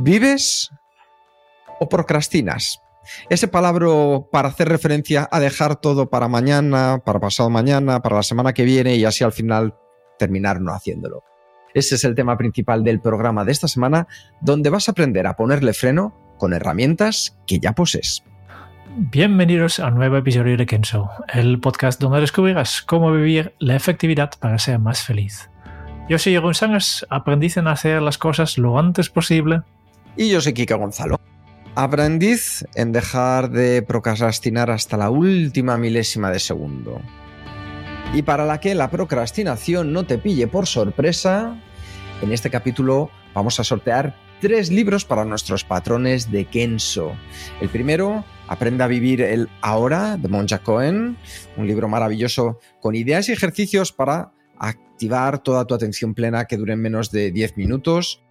¿Vives o procrastinas? Ese palabra para hacer referencia a dejar todo para mañana, para pasado mañana, para la semana que viene y así al final terminar no haciéndolo. Ese es el tema principal del programa de esta semana, donde vas a aprender a ponerle freno con herramientas que ya posees. Bienvenidos a un nuevo episodio de Kenso, el podcast donde descubrirás cómo vivir la efectividad para ser más feliz. Yo soy Jeroen Sangers, aprendiz en hacer las cosas lo antes posible. Y yo soy Kika Gonzalo, aprendiz en dejar de procrastinar hasta la última milésima de segundo. Y para la que la procrastinación no te pille por sorpresa, en este capítulo vamos a sortear tres libros para nuestros patrones de Kenso. El primero, Aprenda a vivir el ahora, de Monja Cohen, un libro maravilloso con ideas y ejercicios para activar toda tu atención plena que duren menos de 10 minutos.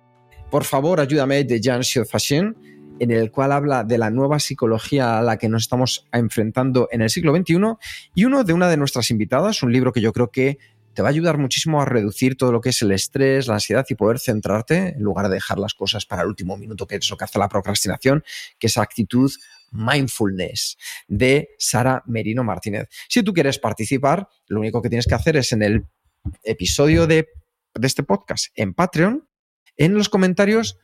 Por favor, ayúdame, de Jean Fashion, en el cual habla de la nueva psicología a la que nos estamos enfrentando en el siglo XXI, y uno de una de nuestras invitadas, un libro que yo creo que te va a ayudar muchísimo a reducir todo lo que es el estrés, la ansiedad y poder centrarte en lugar de dejar las cosas para el último minuto, que es lo que hace la procrastinación, que es actitud mindfulness de Sara Merino Martínez. Si tú quieres participar, lo único que tienes que hacer es en el episodio de, de este podcast en Patreon, en los comentarios,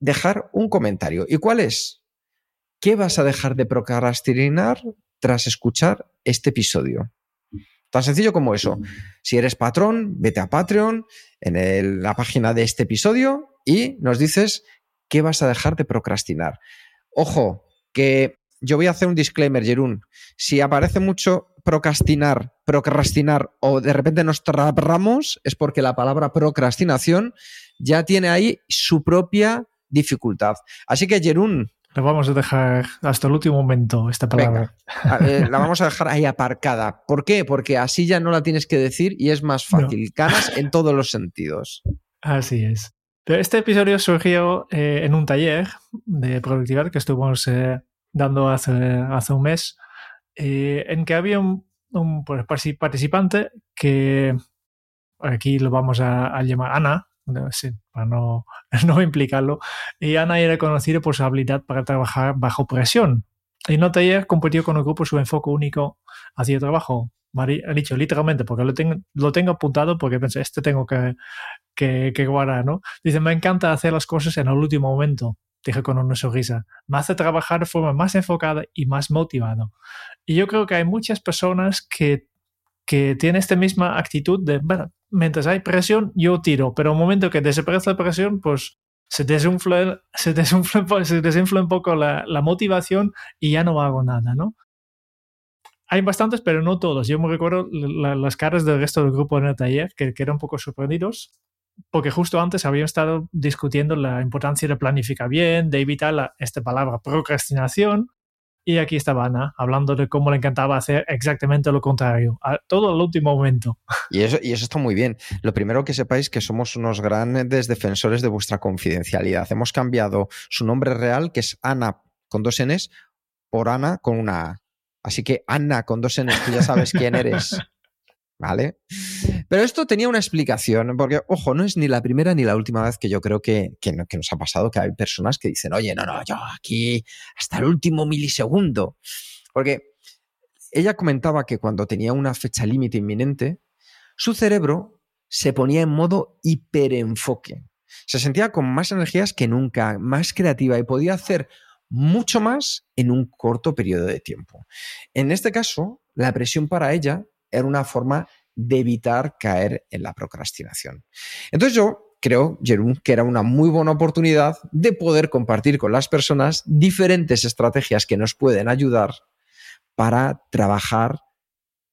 dejar un comentario. ¿Y cuál es? ¿Qué vas a dejar de procrastinar tras escuchar este episodio? Tan sencillo como eso. Si eres patrón, vete a Patreon, en la página de este episodio, y nos dices qué vas a dejar de procrastinar. Ojo, que yo voy a hacer un disclaimer, Jerún. Si aparece mucho procrastinar, procrastinar o de repente nos trabamos, es porque la palabra procrastinación ya tiene ahí su propia dificultad. Así que, Jerún, Lo vamos a dejar hasta el último momento, esta palabra. a- eh, la vamos a dejar ahí aparcada. ¿Por qué? Porque así ya no la tienes que decir y es más fácil. Ganas en todos los sentidos. Así es. Pero este episodio surgió eh, en un taller de productividad que estuvimos eh, dando hace, hace un mes, eh, en que había un, un, pues, partici- participante que aquí lo vamos a, a llamar Ana, no para no, no implicarlo, y Ana era conocida por su habilidad para trabajar bajo presión. Y el taller compartió con el grupo su enfoque único hacia el trabajo. Ha dicho literalmente, porque lo tengo, lo tengo apuntado, porque pensé, este tengo que, que, que guardar, ¿no? Dice, me encanta hacer las cosas en el último momento, dije con una sonrisa. Me hace trabajar de forma más enfocada y más motivada. Y yo creo que hay muchas personas que, que tienen esta misma actitud de, bueno, mientras hay presión, yo tiro, pero el momento que desaparece la presión, pues se desinfla, se desinfla, se desinfla un poco la, la motivación y ya no hago nada, ¿no? Hay bastantes, pero no todos. Yo me recuerdo la- las caras del resto del grupo en el taller que, que eran un poco sorprendidos porque justo antes habían estado discutiendo la importancia de planificar bien, de evitar la, esta palabra procrastinación. Y aquí estaba Ana hablando de cómo le encantaba hacer exactamente lo contrario, a todo al último momento. Y eso, y eso está muy bien. Lo primero que sepáis que somos unos grandes defensores de vuestra confidencialidad. Hemos cambiado su nombre real, que es Ana con dos Ns, por Ana con una A. Así que Ana con dos Ns, tú ya sabes quién eres. ¿Vale? Pero esto tenía una explicación, porque, ojo, no es ni la primera ni la última vez que yo creo que, que, que nos ha pasado que hay personas que dicen, oye, no, no, yo aquí hasta el último milisegundo. Porque ella comentaba que cuando tenía una fecha límite inminente, su cerebro se ponía en modo hiperenfoque. Se sentía con más energías que nunca, más creativa y podía hacer mucho más en un corto periodo de tiempo. En este caso, la presión para ella era una forma de evitar caer en la procrastinación. Entonces yo creo, Jerún, que era una muy buena oportunidad de poder compartir con las personas diferentes estrategias que nos pueden ayudar para trabajar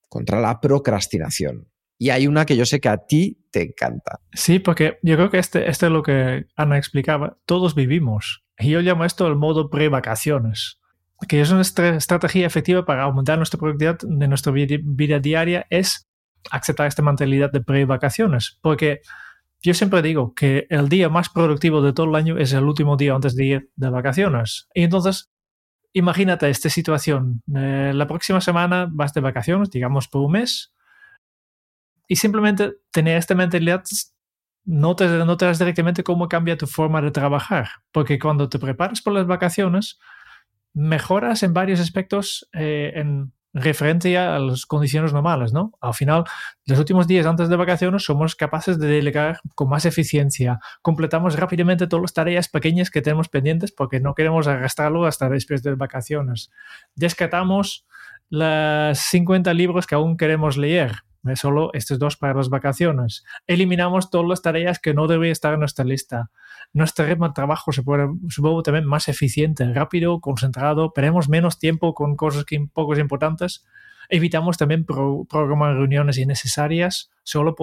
contra la procrastinación. Y hay una que yo sé que a ti te encanta. Sí, porque yo creo que este, este es lo que Ana explicaba. Todos vivimos. Y yo llamo esto el modo pre-vacaciones que es una estrategia efectiva para aumentar nuestra productividad de nuestra vida diaria, es aceptar esta mentalidad de pre-vacaciones. Porque yo siempre digo que el día más productivo de todo el año es el último día antes de ir de vacaciones. Y entonces, imagínate esta situación. Eh, la próxima semana vas de vacaciones, digamos por un mes, y simplemente tener esta mentalidad notas, notas directamente cómo cambia tu forma de trabajar. Porque cuando te preparas por las vacaciones, mejoras en varios aspectos eh, en referencia a las condiciones normales, ¿no? Al final, los últimos días antes de vacaciones somos capaces de delegar con más eficiencia, completamos rápidamente todas las tareas pequeñas que tenemos pendientes porque no queremos arrastrarlo hasta después de vacaciones. Descartamos los 50 libros que aún queremos leer solo estos dos para las vacaciones. Eliminamos todas las tareas que no deben estar en nuestra lista. Nuestro ritmo de trabajo se puede, supongo, también más eficiente, rápido, concentrado, perdemos menos tiempo con cosas que poco importantes. Evitamos también programar reuniones innecesarias, solo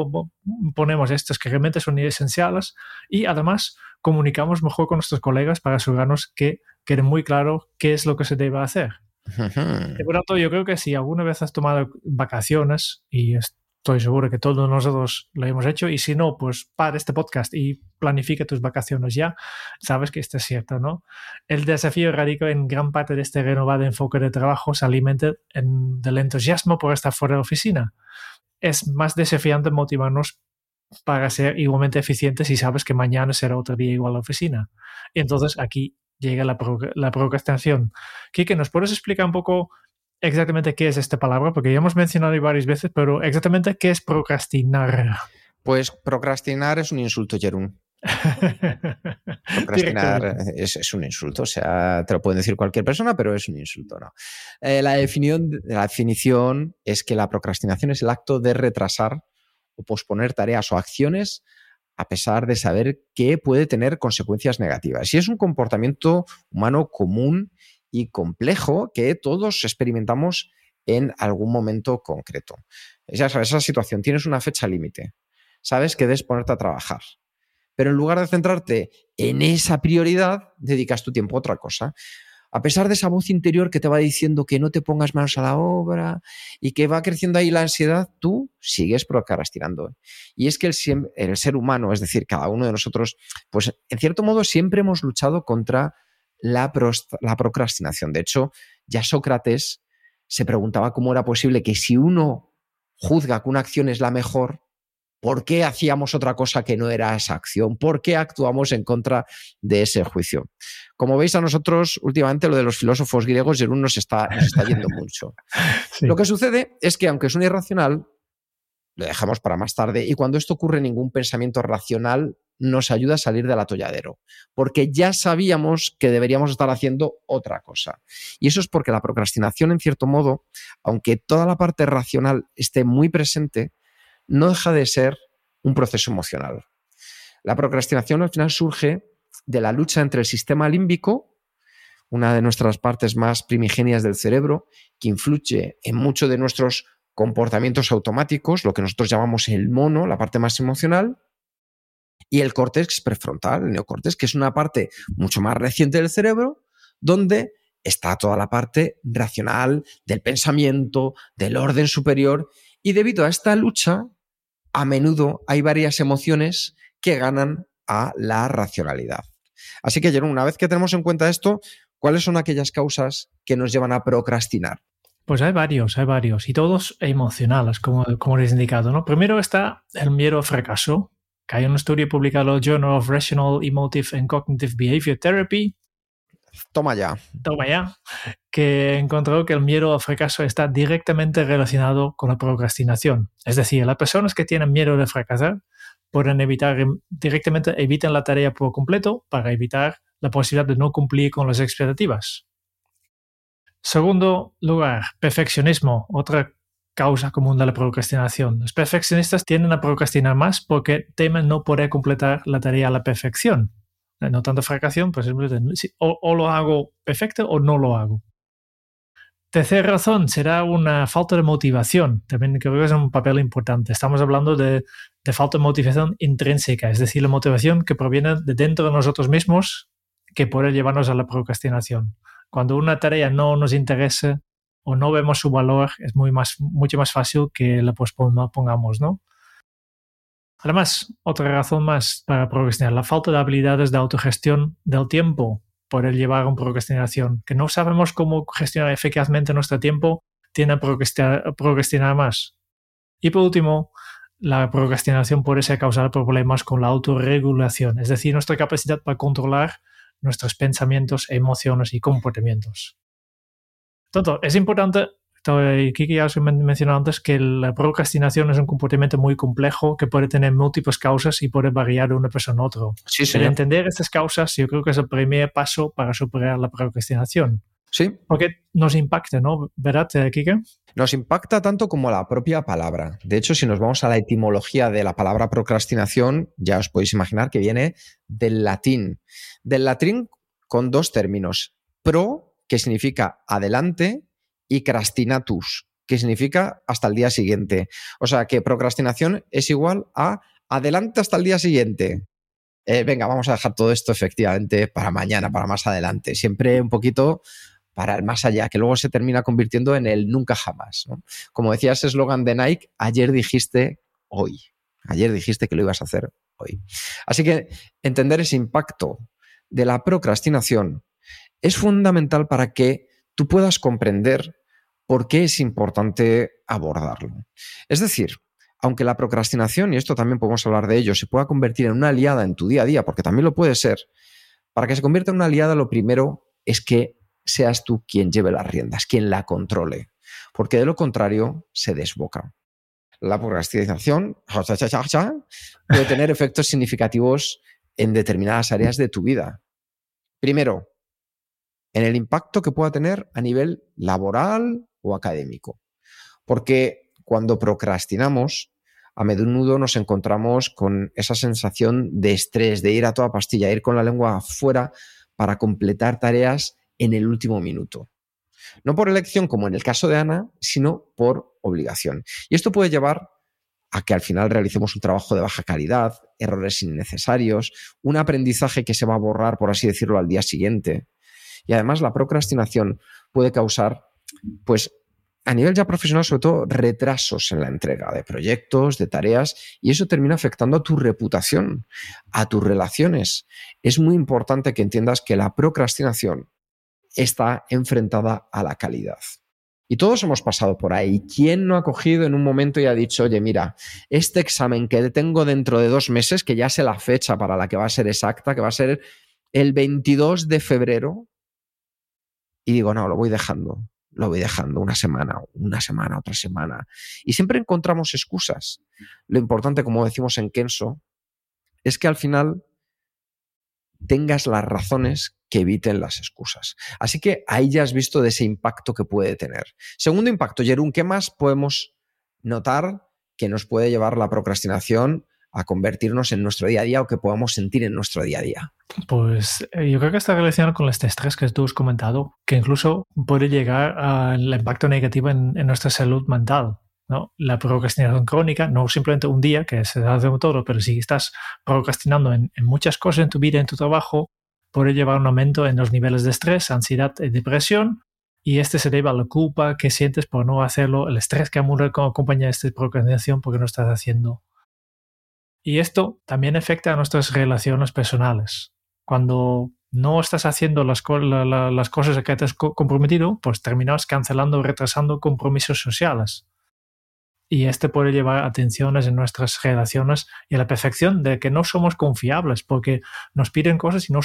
ponemos estas que realmente son esenciales y además comunicamos mejor con nuestros colegas para asegurarnos que quede muy claro qué es lo que se debe hacer. Por tanto, yo creo que si alguna vez has tomado vacaciones, y estoy seguro que todos nosotros lo hemos hecho, y si no, pues para este podcast y planifica tus vacaciones ya, sabes que esto es cierto, ¿no? El desafío radica en gran parte de este renovado enfoque de trabajo se alimenta en, del entusiasmo por estar fuera de oficina. Es más desafiante motivarnos para ser igualmente eficientes si sabes que mañana será otro día igual a la oficina. Entonces aquí llega la, la procrastinación. Kike, ¿nos puedes explicar un poco exactamente qué es esta palabra? Porque ya hemos mencionado varias veces, pero exactamente qué es procrastinar. Pues procrastinar es un insulto, Jerún. Procrastinar es, un insulto, o sea, te lo pueden decir cualquier persona, pero es un insulto, ¿no? Eh, la, definición, la definición es que la procrastinación es el acto de retrasar o posponer tareas o acciones a pesar de saber que puede tener consecuencias negativas. Y es un comportamiento humano común y complejo que todos experimentamos en algún momento concreto. Ya sabes, esa situación, tienes una fecha límite, sabes que debes ponerte a trabajar, pero en lugar de centrarte en esa prioridad, dedicas tu tiempo a otra cosa a pesar de esa voz interior que te va diciendo que no te pongas manos a la obra y que va creciendo ahí la ansiedad, tú sigues procrastinando. Y es que el, ser humano, es decir, cada uno de nosotros, pues en cierto modo siempre hemos luchado contra la procrastinación. De hecho, ya Sócrates se preguntaba cómo era posible que si uno juzga que una acción es la mejor, ¿Por qué hacíamos otra cosa que no era esa acción? ¿Por qué actuamos en contra de ese juicio? Como veis, a nosotros últimamente lo de los filósofos griegos, Jerún nos está, nos está yendo mucho. Lo que sucede es que, aunque es un irracional, lo dejamos para más tarde y cuando esto ocurre, ningún pensamiento racional nos ayuda a salir del atolladero, porque ya sabíamos que deberíamos estar haciendo otra cosa. Y eso es porque la procrastinación, en cierto modo, aunque toda la parte racional esté muy presente, no deja de ser un proceso emocional. La procrastinación al final surge de la lucha entre el sistema límbico, una de nuestras partes más primigenias del cerebro, que influye en muchos de nuestros comportamientos automáticos, lo que nosotros llamamos el mono, la parte más emocional, y el córtex prefrontal, el neocórtex, que es una parte mucho más reciente del cerebro, donde está toda la parte racional del pensamiento, del orden superior, y debido a esta lucha, a menudo hay varias emociones que ganan a la racionalidad. Así que, Jerón, una vez que tenemos en cuenta esto, ¿cuáles son aquellas causas que nos llevan a procrastinar? Pues hay varios, hay varios, y todos emocionales, como, como les he indicado. ¿no? Primero está el miedo al fracaso, que hay un estudio publicado en el Journal of Rational, Emotive and Cognitive Behavior Therapy Toma ya. Toma ya. Que encontró que el miedo al fracaso está directamente relacionado con la procrastinación. Es decir, las personas que tienen miedo de fracasar pueden evitar directamente evitan la tarea por completo para evitar la posibilidad de no cumplir con las expectativas. Segundo lugar, perfeccionismo, otra causa común de la procrastinación. Los perfeccionistas tienden a procrastinar más porque temen no poder completar la tarea a la perfección. Eh, no tanto fracación, pues o, o lo hago perfecto o no lo hago. Tercera razón será una falta de motivación. También creo que es un papel importante. Estamos hablando de, falta de motivación intrínseca, es decir, la motivación que proviene de dentro de nosotros mismos que puede llevarnos a la procrastinación. Cuando una tarea no nos interesa o no vemos su valor, es mucho más fácil que la pospongamos, ¿no? Además, otra razón más para procrastinar, la falta de habilidades de autogestión del tiempo puede llevar a una procrastinación. Que no sabemos cómo gestionar eficazmente nuestro tiempo, tiene a procrastinar, procrastinar más. Y por último, la procrastinación puede ser causar problemas con la autorregulación, es decir, nuestra capacidad para controlar nuestros pensamientos, emociones y comportamientos. Entonces, es importante Kiki ya os he mencionado antes que la procrastinación es un comportamiento muy complejo que puede tener múltiples causas y puede variar de una persona a otra. Sí, Pero entender estas causas yo creo que es el primer paso para superar la procrastinación. Sí. Porque nos impacta, ¿no? ¿Verdad, eh, Kike? Nos impacta tanto como la propia palabra. De hecho, si nos vamos a la etimología de la palabra procrastinación, ya os podéis imaginar que viene del latín. Del latín con dos términos. Pro, que significa adelante, y crastinatus, que significa hasta el día siguiente. O sea que procrastinación es igual a adelante hasta el día siguiente. Eh, venga, vamos a dejar todo esto efectivamente para mañana, para más adelante. Siempre un poquito para el más allá, que luego se termina convirtiendo en el nunca jamás. Como decía ese eslogan de Nike, ayer dijiste hoy. Ayer dijiste que lo ibas a hacer hoy. Así que entender ese impacto de la procrastinación es fundamental para que tú puedas comprender por qué es importante abordarlo. Es decir, aunque la procrastinación, y esto también podemos hablar de ello, se pueda convertir en una aliada en tu día a día, porque también lo puede ser, para que se convierta en una aliada lo primero es que seas tú quien lleve las riendas, quien la controle, porque de lo contrario se desboca. La procrastinación puede tener efectos significativos en determinadas áreas de tu vida. Primero, en el impacto que pueda tener a nivel laboral, o académico. Porque cuando procrastinamos, a menudo nos encontramos con esa sensación de estrés, de ir a toda pastilla, ir con la lengua afuera para completar tareas en el último minuto. No por elección, como en el caso de Ana, sino por obligación. Y esto puede llevar a que al final realicemos un trabajo de baja calidad, errores innecesarios, un aprendizaje que se va a borrar, por así decirlo, al día siguiente. Y además la procrastinación puede causar pues a nivel ya profesional, sobre todo, retrasos en la entrega de proyectos, de tareas, y eso termina afectando a tu reputación, a tus relaciones. Es muy importante que entiendas que la procrastinación está enfrentada a la calidad. Y todos hemos pasado por ahí. ¿Quién no ha cogido en un momento y ha dicho, oye, mira, este examen que tengo dentro de dos meses, que ya sé la fecha para la que va a ser exacta, que va a ser el 22 de febrero, y digo, no, lo voy dejando lo voy dejando una semana, una semana, otra semana. Y siempre encontramos excusas. Lo importante, como decimos en Kenso, es que al final tengas las razones que eviten las excusas. Así que ahí ya has visto de ese impacto que puede tener. Segundo impacto, Jerún, ¿qué más podemos notar que nos puede llevar la procrastinación a convertirnos en nuestro día a día o que podamos sentir en nuestro día a día? Pues eh, yo creo que está relacionado con este estrés que tú has comentado, que incluso puede llegar al impacto negativo en, nuestra salud mental. ¿no? La procrastinación crónica, no simplemente un día, que se hace todo, pero si estás procrastinando en, muchas cosas en tu vida, en tu trabajo, puede llevar a un aumento en los niveles de estrés, ansiedad y depresión, y este se debe a la culpa que sientes por no hacerlo, el estrés que acompaña a esta procrastinación porque no estás haciendo y esto también afecta a nuestras relaciones personales. Cuando no estás haciendo las, las cosas a que te has comprometido, pues terminas cancelando o retrasando compromisos sociales. Y este puede llevar a tensiones en nuestras relaciones y a la perfección de que no somos confiables porque nos piden cosas y no,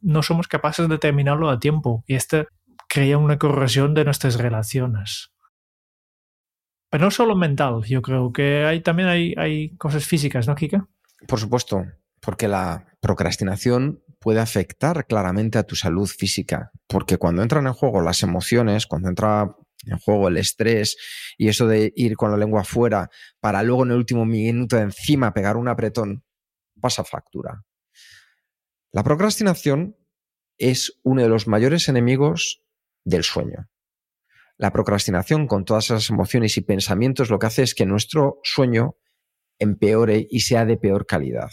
no somos capaces de terminarlo a tiempo. Y este crea una corrosión de nuestras relaciones. Pero no solo mental, yo creo que hay, también hay, cosas físicas, ¿no, Kika? Por supuesto, porque la procrastinación puede afectar claramente a tu salud física, porque cuando entran en juego las emociones, cuando entra en juego el estrés y eso de ir con la lengua afuera para luego en el último minuto de encima pegar un apretón, pasa factura. La procrastinación es uno de los mayores enemigos del sueño. La procrastinación con todas esas emociones y pensamientos lo que hace es que nuestro sueño empeore y sea de peor calidad.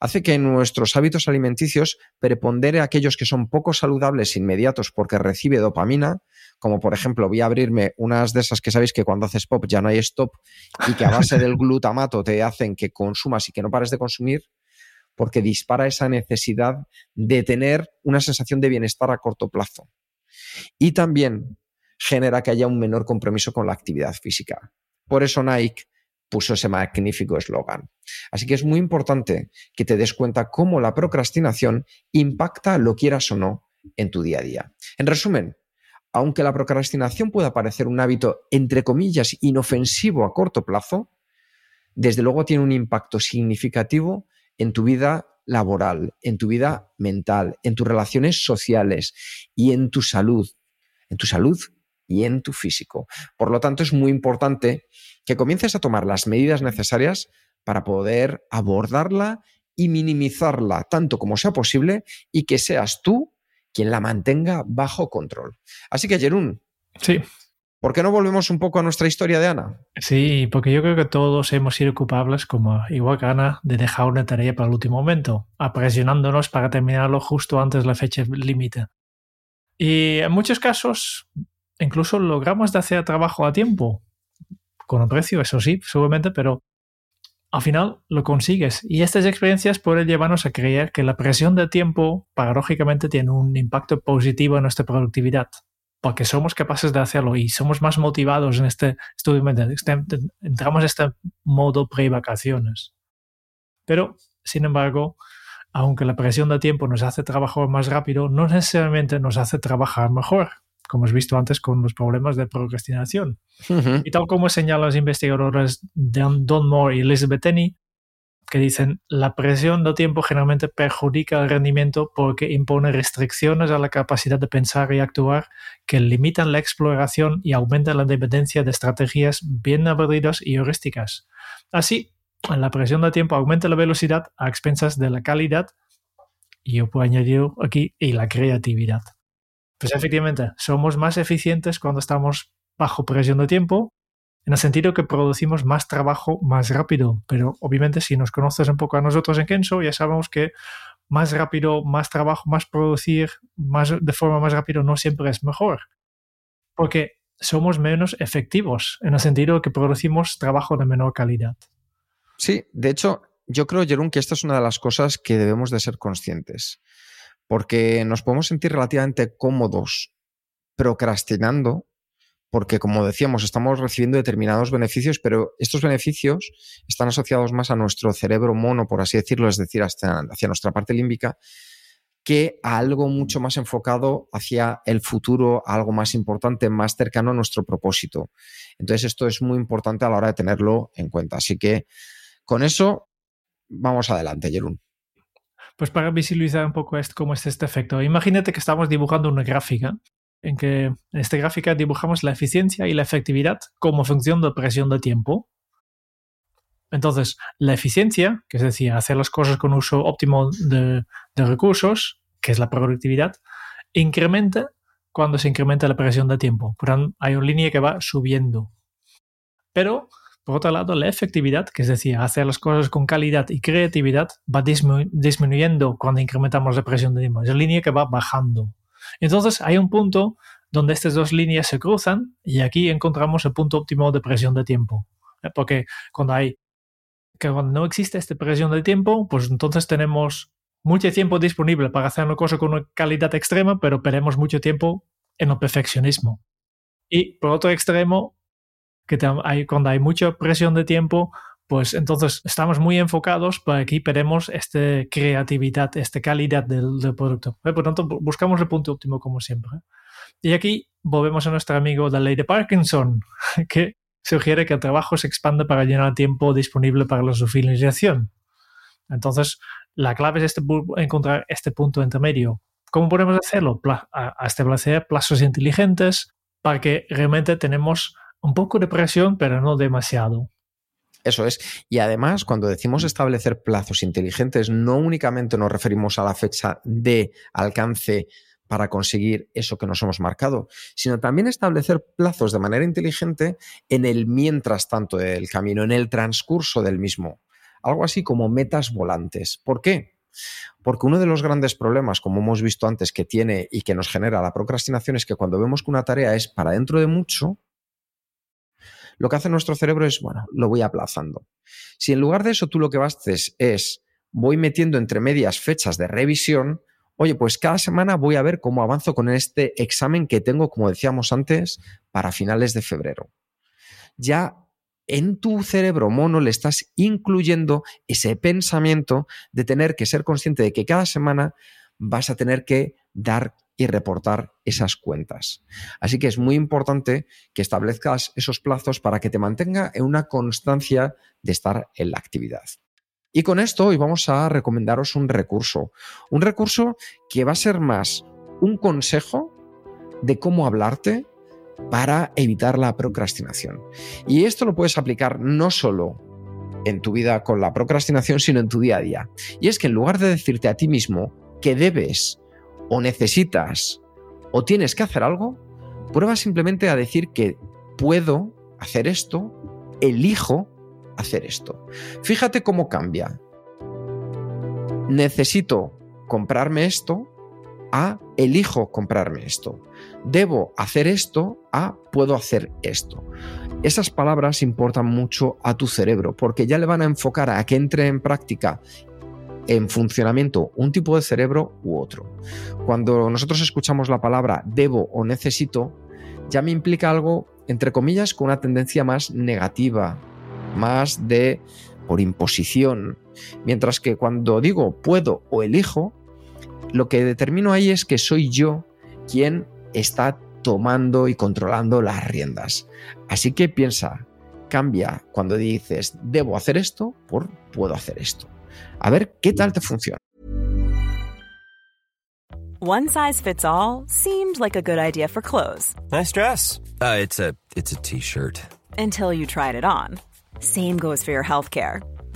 Hace que nuestros hábitos alimenticios prepondere aquellos que son poco saludables inmediatos porque recibe dopamina, como por ejemplo voy a abrirme unas de esas que sabéis que cuando haces pop ya no hay stop y que a base del glutamato te hacen que consumas y que no pares de consumir, porque dispara esa necesidad de tener una sensación de bienestar a corto plazo. Y también genera que haya un menor compromiso con la actividad física. Por eso Nike puso ese magnífico eslogan. Así que es muy importante que te des cuenta cómo la procrastinación impacta, lo quieras o no, en tu día a día. En resumen, aunque la procrastinación pueda parecer un hábito, entre comillas, inofensivo a corto plazo, desde luego tiene un impacto significativo en tu vida laboral, en tu vida mental, en tus relaciones sociales y en tu salud, en tu salud y en tu físico. Por lo tanto, es muy importante que comiences a tomar las medidas necesarias para poder abordarla y minimizarla tanto como sea posible y que seas tú quien la mantenga bajo control. Así que, Jerún. Sí. ¿Por qué no volvemos un poco a nuestra historia de Ana? Sí, porque yo creo que todos hemos sido culpables, como igual que Ana, de dejar una tarea para el último momento, apresionándonos para terminarlo justo antes de la fecha límite. Y en muchos casos, incluso logramos de hacer trabajo a tiempo, con un precio, eso sí, seguramente, pero al final lo consigues. Y estas experiencias pueden llevarnos a creer que la presión de tiempo, paradójicamente, tiene un impacto positivo en nuestra productividad, porque somos capaces de hacerlo y somos más motivados en este estudio Entramos en este modo pre-vacaciones. Pero, sin embargo, aunque la presión de tiempo nos hace trabajar más rápido, no necesariamente nos hace trabajar mejor como has visto antes con los problemas de procrastinación. Y tal como señalan los investigadores Don Moore y Elizabeth Tenney, que dicen la presión de tiempo generalmente perjudica el rendimiento porque impone restricciones a la capacidad de pensar y actuar que limitan la exploración y aumentan la dependencia de estrategias bien aburridas y heurísticas. Así, la presión de tiempo aumenta la velocidad a expensas de la calidad y yo puedo añadir aquí y la creatividad. Pues efectivamente, somos más eficientes cuando estamos bajo presión de tiempo, en el sentido que producimos más trabajo más rápido. Pero obviamente si nos conoces un poco a nosotros en Kenso, ya sabemos que más rápido, más trabajo, más producir, más de forma más rápida no siempre es mejor. Porque somos menos efectivos, en el sentido que producimos trabajo de menor calidad. Sí, de hecho, yo creo, Jerón, que esta es una de las cosas que debemos de ser conscientes porque nos podemos sentir relativamente cómodos procrastinando, porque como decíamos, estamos recibiendo determinados beneficios, pero estos beneficios están asociados más a nuestro cerebro mono, por así decirlo, es decir, hacia, nuestra parte límbica, que a algo mucho más enfocado hacia el futuro, algo más importante, más cercano a nuestro propósito. Entonces, esto es muy importante a la hora de tenerlo en cuenta. Así que con eso, vamos adelante, Jerún. Pues para visualizar un poco cómo es este efecto, imagínate que estamos dibujando una gráfica en que en esta gráfica dibujamos la eficiencia y la efectividad como función de presión de tiempo. Entonces, la eficiencia, que es decir, hacer las cosas con uso óptimo de, de recursos, que es la productividad, incrementa cuando se incrementa la presión de tiempo. Por tanto, hay una línea que va subiendo. Pero por otro lado, la efectividad, que es decir, hacer las cosas con calidad y creatividad, va disminuyendo cuando incrementamos la presión de tiempo. Es una línea que va bajando. Entonces, hay un punto donde estas dos líneas se cruzan y aquí encontramos el punto óptimo de presión de tiempo. ¿eh? Porque cuando cuando no existe esta presión de tiempo, pues entonces tenemos mucho tiempo disponible para hacer una cosa con una calidad extrema, pero perdemos mucho tiempo en el perfeccionismo. Y por otro extremo, que hay, cuando hay mucha presión de tiempo, pues entonces estamos muy enfocados, para aquí veremos esta creatividad, esta calidad del, producto. ¿eh? Por tanto, buscamos el punto óptimo como siempre. Y aquí volvemos a nuestro amigo la ley de Parkinson, que sugiere que el trabajo se expande para llenar el tiempo disponible para la finalización. Entonces, la clave es este, encontrar este punto intermedio. ¿Cómo podemos hacerlo? a establecer plazos inteligentes para que realmente tenemos un poco de presión, pero no demasiado. Eso es. Y además, cuando decimos establecer plazos inteligentes, no únicamente nos referimos a la fecha de alcance para conseguir eso que nos hemos marcado, sino también establecer plazos de manera inteligente en el mientras tanto del camino, en el transcurso del mismo. Algo así como metas volantes. ¿Por qué? Porque uno de los grandes problemas, como hemos visto antes, que tiene y que nos genera la procrastinación es que cuando vemos que una tarea es para dentro de mucho, lo que hace nuestro cerebro es, bueno, lo voy aplazando. Si en lugar de eso tú lo que haces es, voy metiendo entre medias fechas de revisión, oye, pues cada semana voy a ver cómo avanzo con este examen que tengo, como decíamos antes, para finales de febrero. Ya en tu cerebro mono le estás incluyendo ese pensamiento de tener que ser consciente de que cada semana vas a tener que dar y reportar esas cuentas. Así que es muy importante que establezcas esos plazos para que te mantenga en una constancia de estar en la actividad. Y con esto hoy vamos a recomendaros un recurso. Un recurso que va a ser más un consejo de cómo hablarte para evitar la procrastinación. Y esto lo puedes aplicar no solo en tu vida con la procrastinación, sino en tu día a día. Y es que en lugar de decirte a ti mismo que debes o necesitas o tienes que hacer algo, prueba simplemente a decir que puedo hacer esto, elijo hacer esto. Fíjate cómo cambia. Necesito comprarme esto a elijo comprarme esto. Debo hacer esto a puedo hacer esto. Esas palabras importan mucho a tu cerebro porque ya le van a enfocar a que entre en práctica en funcionamiento un tipo de cerebro u otro. Cuando nosotros escuchamos la palabra debo o necesito, ya me implica algo, entre comillas, con una tendencia más negativa, más de por imposición. Mientras que cuando digo puedo o elijo, lo que determino ahí es que soy yo quien está tomando y controlando las riendas. Así que piensa, cambia cuando dices debo hacer esto por puedo hacer esto. A ver qué tal te funciona. One size fits all seemed like a good idea for clothes. Nice dress. Uh, it's a it's a t-shirt. Until you tried it on. Same goes for your healthcare.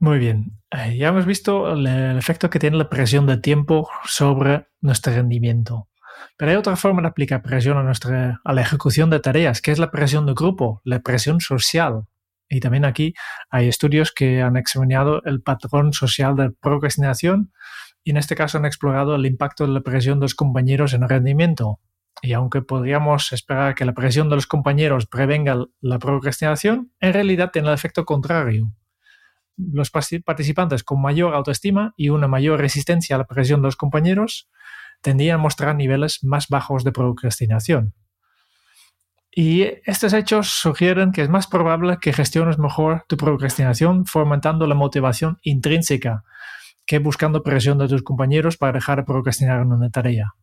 Muy bien. Eh, ya hemos visto el, el efecto que tiene la presión de tiempo sobre nuestro rendimiento. Pero hay otra forma de aplicar presión a, nuestra, a la ejecución de tareas, que es la presión de grupo, la presión social. Y también aquí hay estudios que han examinado el patrón social de procrastinación y en este caso han explorado el impacto de la presión de los compañeros en el rendimiento. Y aunque podríamos esperar que la presión de los compañeros prevenga la procrastinación, en realidad tiene el efecto contrario. Los participantes con mayor autoestima y una mayor resistencia a la presión de los compañeros tendrían a mostrar niveles más bajos de procrastinación. Y estos hechos sugieren que es más probable que gestiones mejor tu procrastinación fomentando la motivación intrínseca que buscando presión de tus compañeros para dejar de procrastinar en una tarea.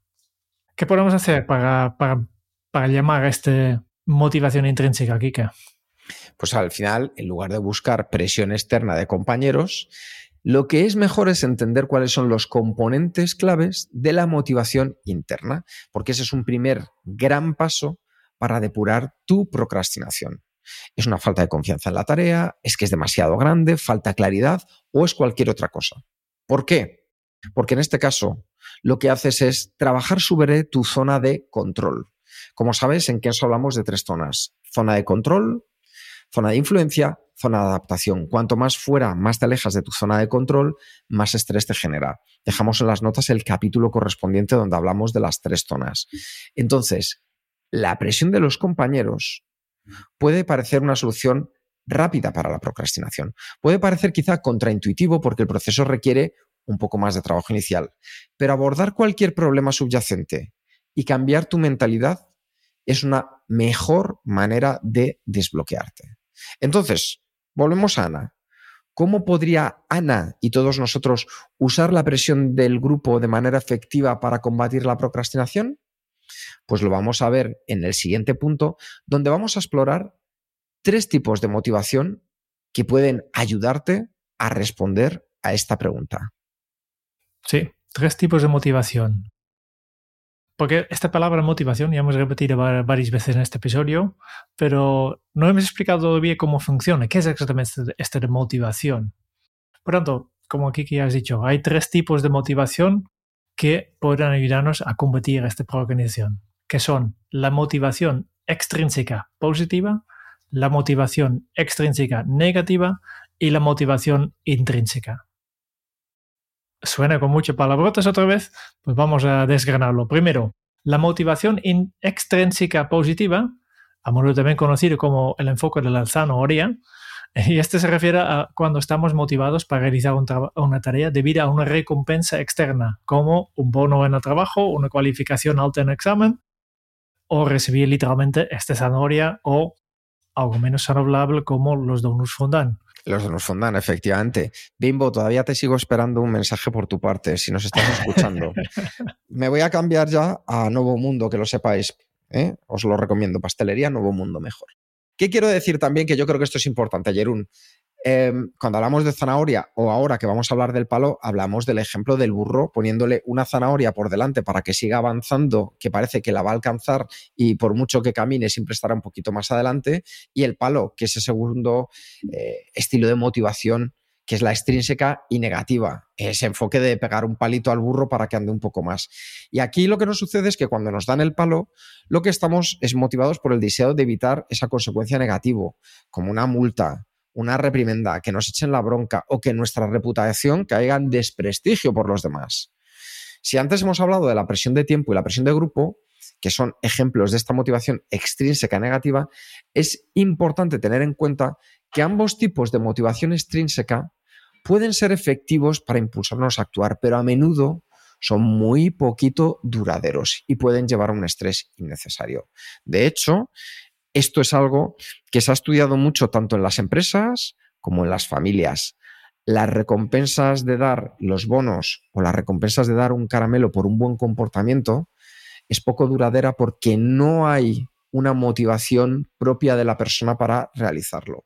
¿Qué podemos hacer para, para, para llamar a esta motivación intrínseca, Kika? Pues al final, en lugar de buscar presión externa de compañeros, lo que es mejor es entender cuáles son los componentes claves de la motivación interna, porque ese es un primer gran paso para depurar tu procrastinación. Es una falta de confianza en la tarea, es que es demasiado grande, falta claridad o es cualquier otra cosa. ¿Por qué? Porque en este caso lo que haces es trabajar sobre tu zona de control. Como sabes, en Kenso hablamos de tres zonas. Zona de control, zona de influencia, zona de adaptación. Cuanto más fuera, más te alejas de tu zona de control, más estrés te genera. Dejamos en las notas el capítulo correspondiente donde hablamos de las tres zonas. Entonces, la presión de los compañeros puede parecer una solución rápida para la procrastinación. Puede parecer quizá contraintuitivo porque el proceso requiere un poco más de trabajo inicial, pero abordar cualquier problema subyacente y cambiar tu mentalidad es una mejor manera de desbloquearte. Entonces, volvemos a Ana. ¿Cómo podría Ana y todos nosotros usar la presión del grupo de manera efectiva para combatir la procrastinación? Pues lo vamos a ver en el siguiente punto, donde vamos a explorar tres tipos de motivación que pueden ayudarte a responder a esta pregunta. Sí, tres tipos de motivación. Porque esta palabra motivación ya hemos repetido varias veces en este episodio, pero no hemos explicado todavía cómo funciona, qué es exactamente esta de motivación. Por tanto, como aquí ya has dicho, hay tres tipos de motivación que podrán ayudarnos a combatir esta procrastinación, que son la motivación extrínseca positiva, la motivación extrínseca negativa y la motivación intrínseca suena con muchas palabrotas otra vez, pues vamos a desgranarlo. Primero, la motivación extrínseca positiva, a modo también conocido como el enfoque de la zanahoria, y este se refiere a cuando estamos motivados para realizar una tarea debido a una recompensa externa, como un bono en el trabajo, una cualificación alta en examen, o recibir literalmente esta zanahoria o algo menos saludable como los donuts fondant. Los de nos fundan, efectivamente. Bimbo, todavía te sigo esperando un mensaje por tu parte, si nos estás escuchando. Me voy a cambiar ya a Nuevo Mundo, que lo sepáis. ¿eh? Os lo recomiendo, pastelería Nuevo Mundo mejor. ¿Qué quiero decir también? Que yo creo que esto es importante, Jerún. Em, cuando hablamos de zanahoria o ahora que vamos a hablar del palo, hablamos del ejemplo del burro poniéndole una zanahoria por delante para que siga avanzando, que parece que la va a alcanzar y por mucho que camine siempre estará un poquito más adelante, y el palo, que es el segundo eh, estilo de motivación que es la extrínseca y negativa, ese enfoque de pegar un palito al burro para que ande un poco más. Y aquí lo que nos sucede es que cuando nos dan el palo, lo que estamos es motivados por el deseo de evitar esa consecuencia negativa, como una multa, una reprimenda, que nos echen la bronca o que nuestra reputación caiga en desprestigio por los demás. Si antes hemos hablado de la presión de tiempo y la presión de grupo, que son ejemplos de esta motivación extrínseca negativa, es importante tener en cuenta que ambos tipos de motivación extrínseca pueden ser efectivos para impulsarnos a actuar, pero a menudo son muy poquito duraderos y pueden llevar a un estrés innecesario. De hecho, esto es algo que se ha estudiado mucho tanto en las empresas como en las familias. Las recompensas de dar los bonos o las recompensas de dar un caramelo por un buen comportamiento es poco duradera porque no hay una motivación propia de la persona para realizarlo.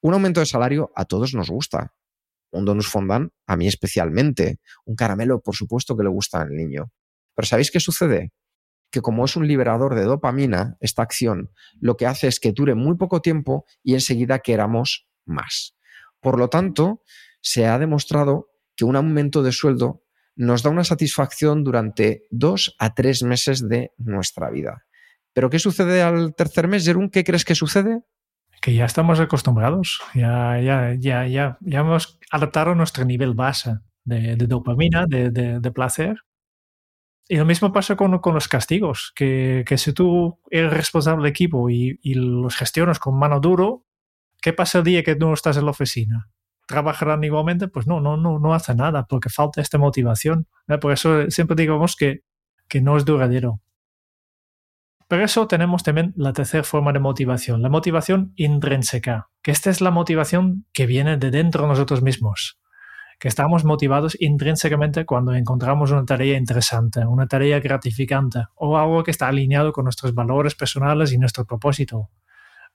Un aumento de salario a todos nos gusta. Un donus fondant a mí especialmente. Un caramelo, por supuesto, que le gusta al niño. Pero ¿sabéis qué sucede? Que como es un liberador de dopamina, esta acción, lo que hace es que dure muy poco tiempo y enseguida queramos más. Por lo tanto, se ha demostrado que un aumento de sueldo nos da una satisfacción durante dos a tres meses de nuestra vida. ¿Pero qué sucede al tercer mes, Jerún? ¿Qué crees que sucede? Que ya estamos acostumbrados, ya, ya, ya, ya, ya hemos adaptado nuestro nivel base de, dopamina, de, de placer, y lo mismo pasa con, con los castigos, que, que, si tú eres responsable del equipo y, y, los gestionas con mano duro, ¿qué pasa el día que no estás en la oficina? ¿Trabajarán igualmente? Pues no, no, no, no hace nada porque falta esta motivación. Por eso siempre digamos que, que no es duradero. Pero eso tenemos también la tercera forma de motivación, la motivación intrínseca, que esta es la motivación que viene de dentro de nosotros mismos que estamos motivados intrínsecamente cuando encontramos una tarea interesante, una tarea gratificante o algo que está alineado con nuestros valores personales y nuestro propósito.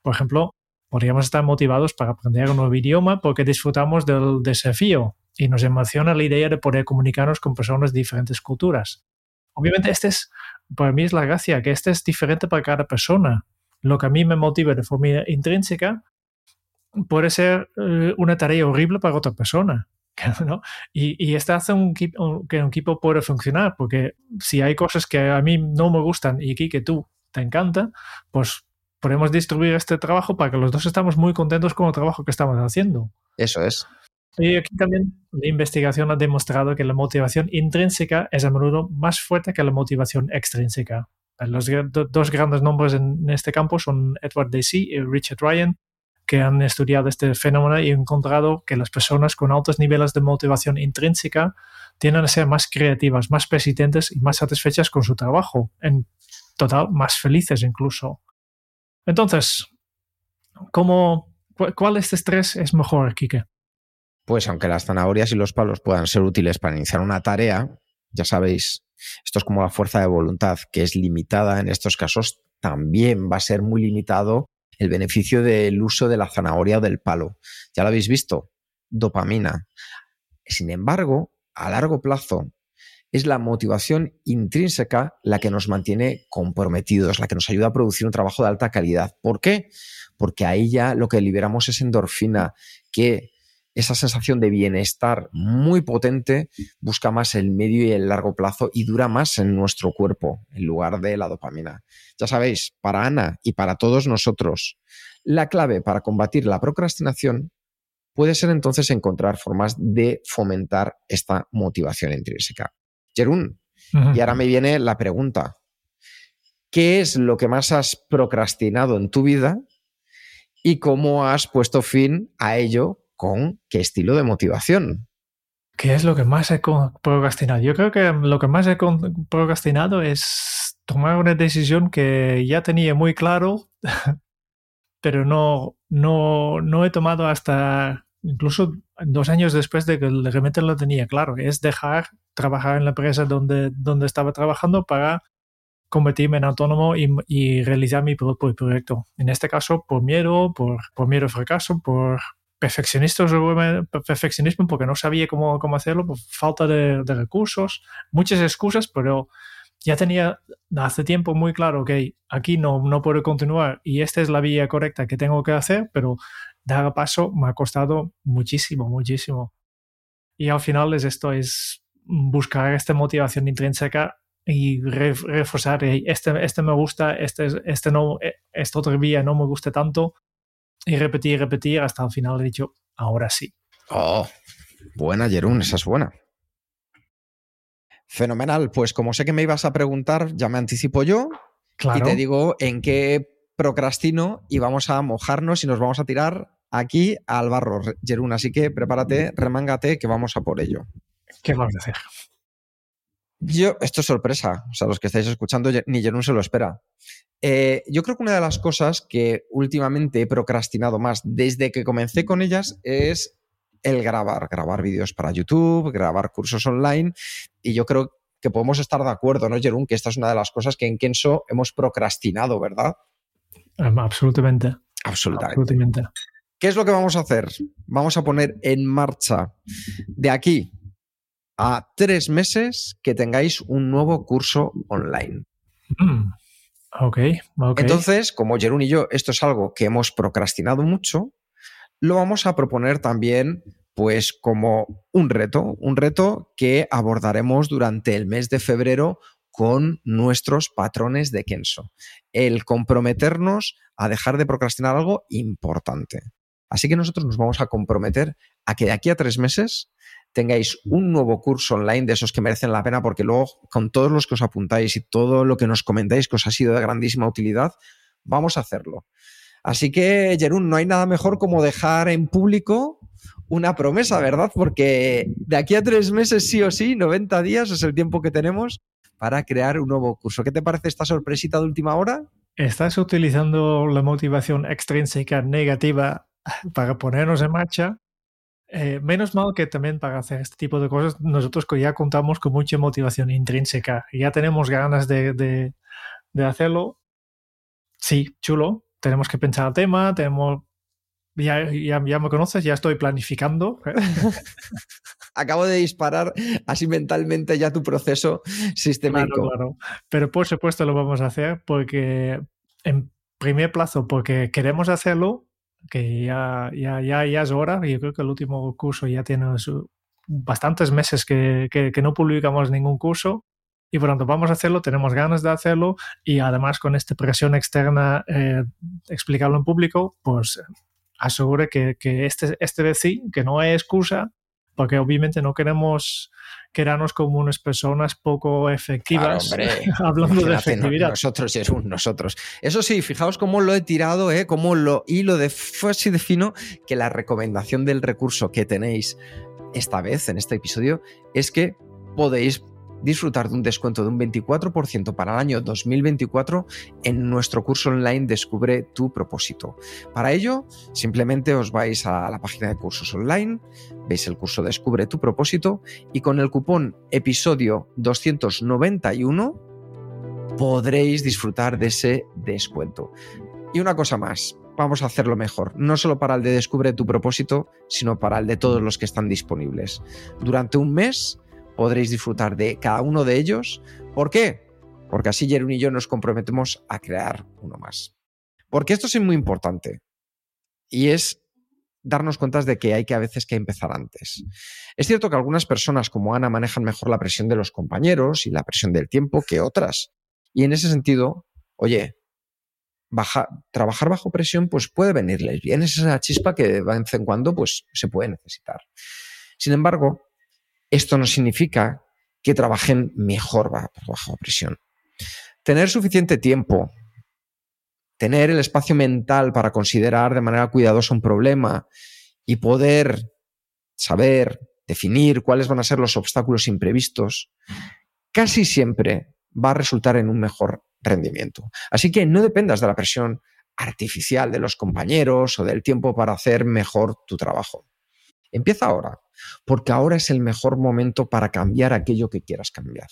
Por ejemplo, podríamos estar motivados para aprender un nuevo idioma porque disfrutamos del desafío y nos emociona la idea de poder comunicarnos con personas de diferentes culturas. Obviamente, este es, para mí es la gracia, que este es diferente para cada persona. Lo que a mí me motiva de forma intrínseca puede ser eh, una tarea horrible para otra persona. Y, y esto hace un, que un equipo pueda funcionar, porque si hay cosas que a mí no me gustan y aquí que tú te encanta, pues podemos distribuir este trabajo para que los dos estamos muy contentos con el trabajo que estamos haciendo. Eso es. Y aquí también la investigación ha demostrado que la motivación intrínseca es a menudo más fuerte que la motivación extrínseca. Los dos grandes nombres en este campo son Edward Deci y Richard Ryan, que han estudiado este fenómeno y encontrado que las personas con altos niveles de motivación intrínseca tienden a ser más creativas, más persistentes y más satisfechas con su trabajo. En total, más felices incluso. Entonces, ¿cómo, ¿cuál de estos tres es mejor, Kike? Pues aunque las zanahorias y los palos puedan ser útiles para iniciar una tarea, ya sabéis, esto es como la fuerza de voluntad, que es limitada en estos casos, también va a ser muy limitado el beneficio del uso de la zanahoria o del palo. Ya lo habéis visto, dopamina. Sin embargo, a largo plazo, es la motivación intrínseca la que nos mantiene comprometidos, la que nos ayuda a producir un trabajo de alta calidad. ¿Por qué? Porque ahí ya lo que liberamos es endorfina, que esa sensación de bienestar muy potente busca más el medio y el largo plazo y dura más en nuestro cuerpo en lugar de la dopamina. Ya sabéis, para Ana y para todos nosotros, la clave para combatir la procrastinación puede ser entonces encontrar formas de fomentar esta motivación intrínseca. Jerún, y ahora me viene la pregunta. ¿Qué es lo que más has procrastinado en tu vida y cómo has puesto fin a ello con qué estilo de motivación. ¿Qué es lo que más he procrastinado? Yo creo que lo que más he procrastinado es tomar una decisión que ya tenía muy claro, pero no, no, no he tomado hasta incluso dos años después de que realmente lo tenía claro. Es dejar trabajar en la empresa donde, donde estaba trabajando para convertirme en autónomo y, realizar mi propio proyecto. En este caso, por miedo, por, por miedo al fracaso, por perfeccionismo porque no sabía cómo, cómo hacerlo, por falta de, recursos, muchas excusas, pero ya tenía hace tiempo muy claro que aquí no, no puedo continuar y esta es la vía correcta que tengo que hacer, pero dar paso me ha costado muchísimo, muchísimo. Y al final es esto, es buscar esta motivación intrínseca y reforzar, este, este me gusta, este, este no, e, esta otra vía no me gusta tanto, y repetir y repetir hasta el final he dicho, ahora sí. Oh, buena, Jerún, esa es buena. Fenomenal. Pues como sé que me ibas a preguntar, ya me anticipo yo y te digo en qué procrastino y vamos a mojarnos y nos vamos a tirar aquí al barro, Jerún. Así que prepárate, remángate, que vamos a por ello. ¿Qué vamos a hacer? Yo, esto es sorpresa. O sea, los que estáis escuchando, ni Jerún se lo espera. Eh, yo creo que una de las cosas que últimamente he procrastinado más desde que comencé con ellas es el grabar, grabar vídeos para YouTube, grabar cursos online. Y yo creo que podemos estar de acuerdo, ¿no, Jerún? Que esta es una de las cosas que en Kenso hemos procrastinado, ¿verdad? Absolutamente. Absolutamente. ¿Qué es lo que vamos a hacer? Vamos a poner en marcha de aquí a tres meses que tengáis un nuevo curso online. Mm. Ok, Entonces, como Jerún y yo, esto es algo que hemos procrastinado mucho, lo vamos a proponer también pues como un reto, un reto que abordaremos durante el mes de febrero con nuestros patrones de Kenso. El comprometernos a dejar de procrastinar algo importante. Así que nosotros nos vamos a comprometer a que de aquí a tres meses tengáis un nuevo curso online de esos que merecen la pena, porque luego con todos los que os apuntáis y todo lo que nos comentáis que os ha sido de grandísima utilidad, vamos a hacerlo. Así que, Jerún, no hay nada mejor como dejar en público una promesa, ¿verdad? Porque de aquí a tres meses, sí o sí, 90 días es el tiempo que tenemos para crear un nuevo curso. ¿Qué te parece esta sorpresita de última hora? ¿Estás utilizando la motivación extrínseca negativa para ponernos en marcha? Eh, menos mal que también para hacer este tipo de cosas nosotros ya contamos con mucha motivación intrínseca y ya tenemos ganas de, de, hacerlo. Sí, chulo. Tenemos que pensar el tema, tenemos... Ya, ya, ya me conoces, ya estoy planificando. Acabo de disparar así mentalmente ya tu proceso sistemático. Claro, claro. Pero por supuesto lo vamos a hacer porque en primer plazo, porque queremos hacerlo que ya, ya, ya, ya es hora. Yo creo que el último curso ya tiene bastantes meses que, que, no publicamos ningún curso y por tanto vamos a hacerlo, tenemos ganas de hacerlo y además con esta presión externa eh, explicarlo en público, pues asegure que, que este, este vez sí, que no hay excusa, porque obviamente no queremos quedarnos como unas personas poco efectivas hablando de efectividad. Nosotros, Jerún, nosotros. Eso sí, fijaos cómo lo he tirado, ¿eh? cómo lo hilo de fue así de fino que la recomendación del recurso que tenéis esta vez en este episodio es que podéis disfrutar de un descuento de un 24% para el año 2024 en nuestro curso online Descubre tu propósito. Para ello, simplemente os vais a la página de cursos online, veis el curso Descubre tu propósito y con el cupón episodio 291 podréis disfrutar de ese descuento. Y una cosa más, vamos a hacerlo mejor, no solo para el de Descubre tu propósito, sino para el de todos los que están disponibles. Durante un mes podréis disfrutar de cada uno de ellos. ¿Por qué? Porque así Jerún y yo nos comprometemos a crear uno más. Porque esto es muy importante y es darnos cuenta de que hay que a veces que empezar antes. Es cierto que algunas personas como Ana manejan mejor la presión de los compañeros y la presión del tiempo que otras. Y en ese sentido, oye, trabajar bajo presión pues puede venirles bien, es esa chispa que de vez en cuando pues se puede necesitar. Sin embargo, esto no significa que trabajen mejor bajo presión. Tener suficiente tiempo, tener el espacio mental para considerar de manera cuidadosa un problema y poder saber, definir cuáles van a ser los obstáculos imprevistos, casi siempre va a resultar en un mejor rendimiento. Así que no dependas de la presión artificial de los compañeros o del tiempo para hacer mejor tu trabajo. Empieza ahora, porque ahora es el mejor momento para cambiar aquello que quieras cambiar.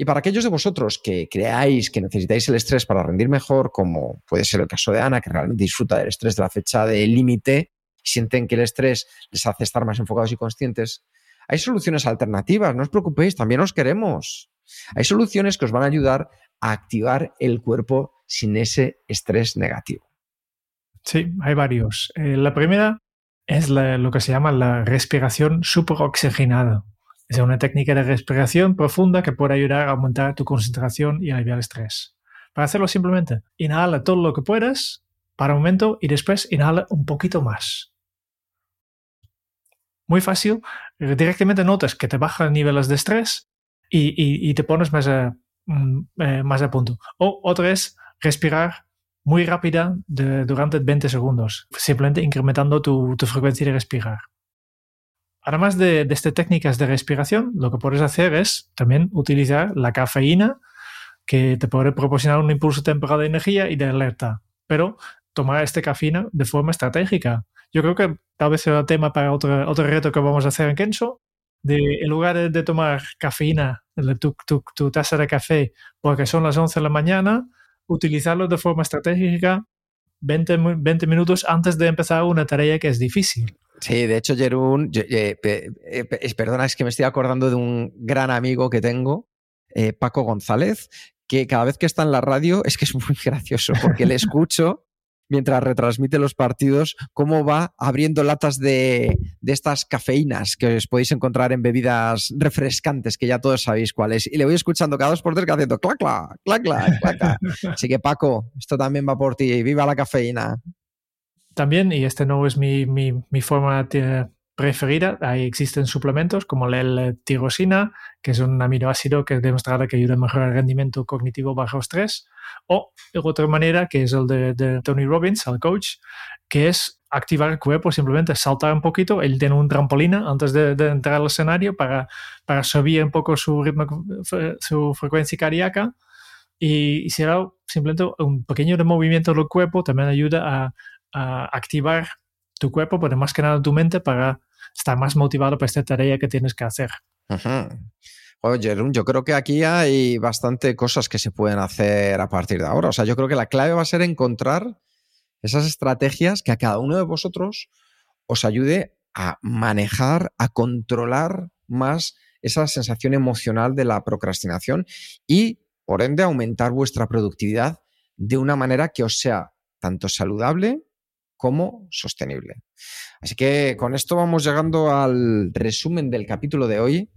Y para aquellos de vosotros que creáis que necesitáis el estrés para rendir mejor, como puede ser el caso de Ana, que realmente disfruta del estrés de la fecha de límite, sienten que el estrés les hace estar más enfocados y conscientes, hay soluciones alternativas, no os preocupéis, también os queremos. Hay soluciones que os van a ayudar a activar el cuerpo sin ese estrés negativo. Sí, hay varios. Eh, la primera es lo que se llama la respiración superoxigenada. Es una técnica de respiración profunda que puede ayudar a aumentar tu concentración y aliviar el estrés. Para hacerlo simplemente, inhala todo lo que puedas para un momento y después inhala un poquito más. Muy fácil, directamente notas que te bajan niveles de estrés y, te pones más a, mm, eh, más a punto. O otra es respirar muy rápida durante 20 segundos, simplemente incrementando tu, frecuencia de respirar. Además de, de estas técnicas de respiración, lo que puedes hacer es también utilizar la cafeína, que te puede proporcionar un impulso temporal de energía y de alerta, pero tomar esta cafeína de forma estratégica. Yo creo que tal vez sea tema para otro, otro reto que vamos a hacer en Kenso, de, en lugar de, tomar cafeína, tu, tu, tu, taza de café, porque son las 11 de la mañana, utilizarlo de forma estratégica 20, 20 minutos antes de empezar una tarea que es difícil. Sí, de hecho, Jerún, eh, eh, perdona, es que me estoy acordando de un gran amigo que tengo, eh, Paco González, que cada vez que está en la radio es que es muy gracioso porque le escucho mientras retransmite los partidos, cómo va abriendo latas de, estas cafeínas que os podéis encontrar en bebidas refrescantes, que ya todos sabéis cuáles. Y le voy escuchando cada dos por tres que haciendo clac, clac, clac, clac. Así que Paco, esto también va por ti. ¡Viva la cafeína! También, y este no es mi, mi, mi forma de preferida. Ahí existen suplementos como la tirosina, que es un aminoácido que es demostrado que ayuda a mejorar el rendimiento cognitivo bajo estrés. O de otra manera, que es el de, Tony Robbins, el coach, que es activar el cuerpo, simplemente saltar un poquito. Él tiene un trampolina antes de, entrar al escenario para, para subir un poco su ritmo, su frecuencia cardíaca. Y, si era simplemente un pequeño movimiento del cuerpo también ayuda a, a activar tu cuerpo, pero más que nada tu mente para estar más motivado para esta tarea que tienes que hacer. Oye, yo creo que aquí hay bastante cosas que se pueden hacer a partir de ahora. O sea, yo creo que la clave va a ser encontrar esas estrategias que a cada uno de vosotros os ayude a manejar, a controlar más esa sensación emocional de la procrastinación y, por ende, aumentar vuestra productividad de una manera que os sea tanto saludable como sostenible. Así que con esto vamos llegando al resumen del capítulo de hoy.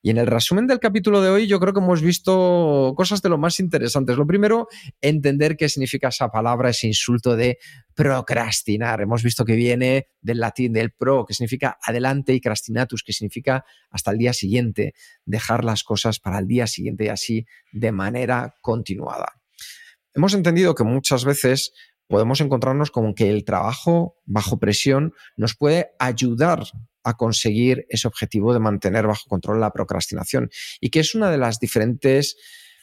Y en el resumen del capítulo de hoy yo creo que hemos visto cosas de lo más interesantes. Lo primero, entender qué significa esa palabra, ese insulto de procrastinar. Hemos visto que viene del latín del pro, que significa adelante, y crastinatus, que significa hasta el día siguiente, dejar las cosas para el día siguiente y así de manera continuada. Hemos entendido que muchas veces podemos encontrarnos con que el trabajo bajo presión nos puede ayudar a conseguir ese objetivo de mantener bajo control la procrastinación y que es una de las diferentes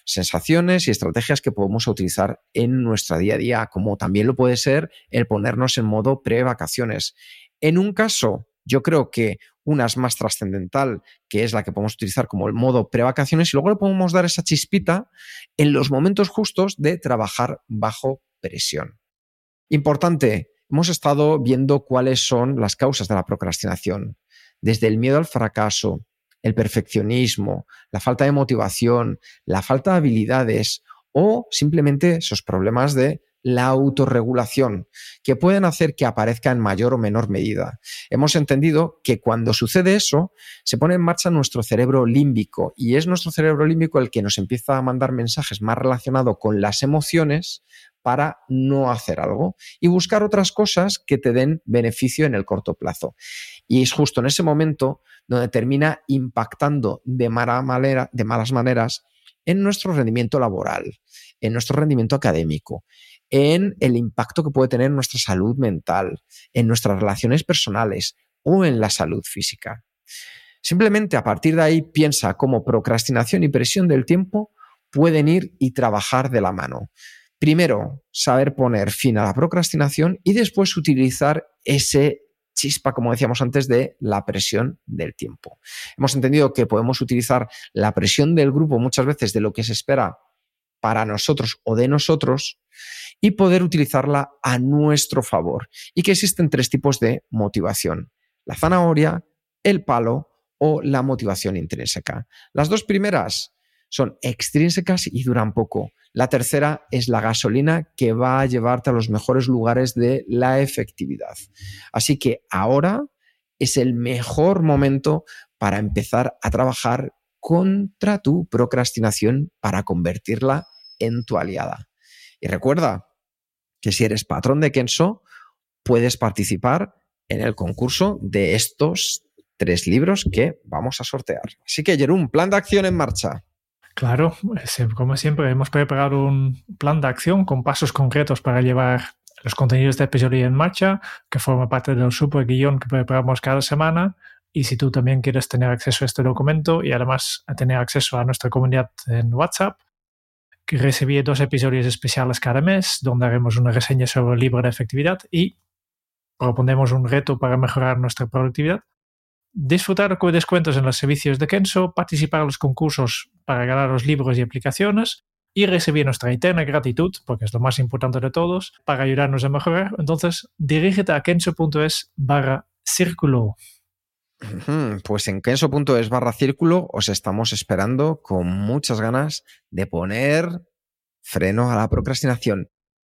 sensaciones y estrategias que podemos utilizar en nuestra día a día, como también lo puede ser el ponernos en modo pre-vacaciones. En un caso, yo creo que una es más trascendental, que es la que podemos utilizar como el modo pre-vacaciones, y luego le podemos dar esa chispita en los momentos justos de trabajar bajo presión. Importante, hemos estado viendo cuáles son las causas de la procrastinación, desde el miedo al fracaso, el perfeccionismo, la falta de motivación, la falta de habilidades o simplemente esos problemas de la autorregulación, que pueden hacer que aparezca en mayor o menor medida. Hemos entendido que cuando sucede eso, se pone en marcha nuestro cerebro límbico y es nuestro cerebro límbico el que nos empieza a mandar mensajes más relacionados con las emociones para no hacer algo y buscar otras cosas que te den beneficio en el corto plazo. Y es justo en ese momento donde termina impactando de, mala manera, de malas maneras en nuestro rendimiento laboral, en nuestro rendimiento académico, en el impacto que puede tener en nuestra salud mental, en nuestras relaciones personales o en la salud física. Simplemente a partir de ahí piensa cómo procrastinación y presión del tiempo pueden ir y trabajar de la mano. Primero, saber poner fin a la procrastinación y después utilizar ese chispa, como decíamos antes, de la presión del tiempo. Hemos entendido que podemos utilizar la presión del grupo muchas veces de lo que se espera para nosotros o de nosotros y poder utilizarla a nuestro favor. Y que existen tres tipos de motivación. La zanahoria, el palo o la motivación intrínseca. Las dos primeras son extrínsecas y duran poco. La tercera es la gasolina que va a llevarte a los mejores lugares de la efectividad. Así que ahora es el mejor momento para empezar a trabajar contra tu procrastinación para convertirla en tu aliada. Y recuerda que si eres patrón de Kenso, puedes participar en el concurso de estos tres libros que vamos a sortear. Así que, Jerún, plan de acción en marcha. Claro, como siempre, hemos preparado un plan de acción con pasos concretos para llevar los contenidos de episodio en marcha, que forma parte del super guion que preparamos cada semana. Y si tú también quieres tener acceso a este documento y además tener acceso a nuestra comunidad en WhatsApp, que recibí dos episodios especiales cada mes, donde haremos una reseña sobre el libro de efectividad y proponemos un reto para mejorar nuestra productividad disfrutar con descuentos en los servicios de Kenso, participar en los concursos para ganar los libros y aplicaciones y recibir nuestra eterna gratitud, porque es lo más importante de todos, para ayudarnos a mejorar. Entonces, dirígete a kenso.es barra círculo. Pues en kenso.es barra círculo os estamos esperando con muchas ganas de poner freno a la procrastinación.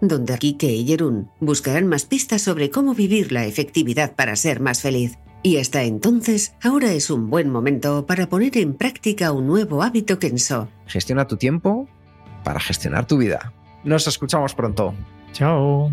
donde Kike y Jerún buscarán más pistas sobre cómo vivir la efectividad para ser más feliz. Y hasta entonces, ahora es un buen momento para poner en práctica un nuevo hábito Kenso. Gestiona tu tiempo para gestionar tu vida. Nos escuchamos pronto. Chao.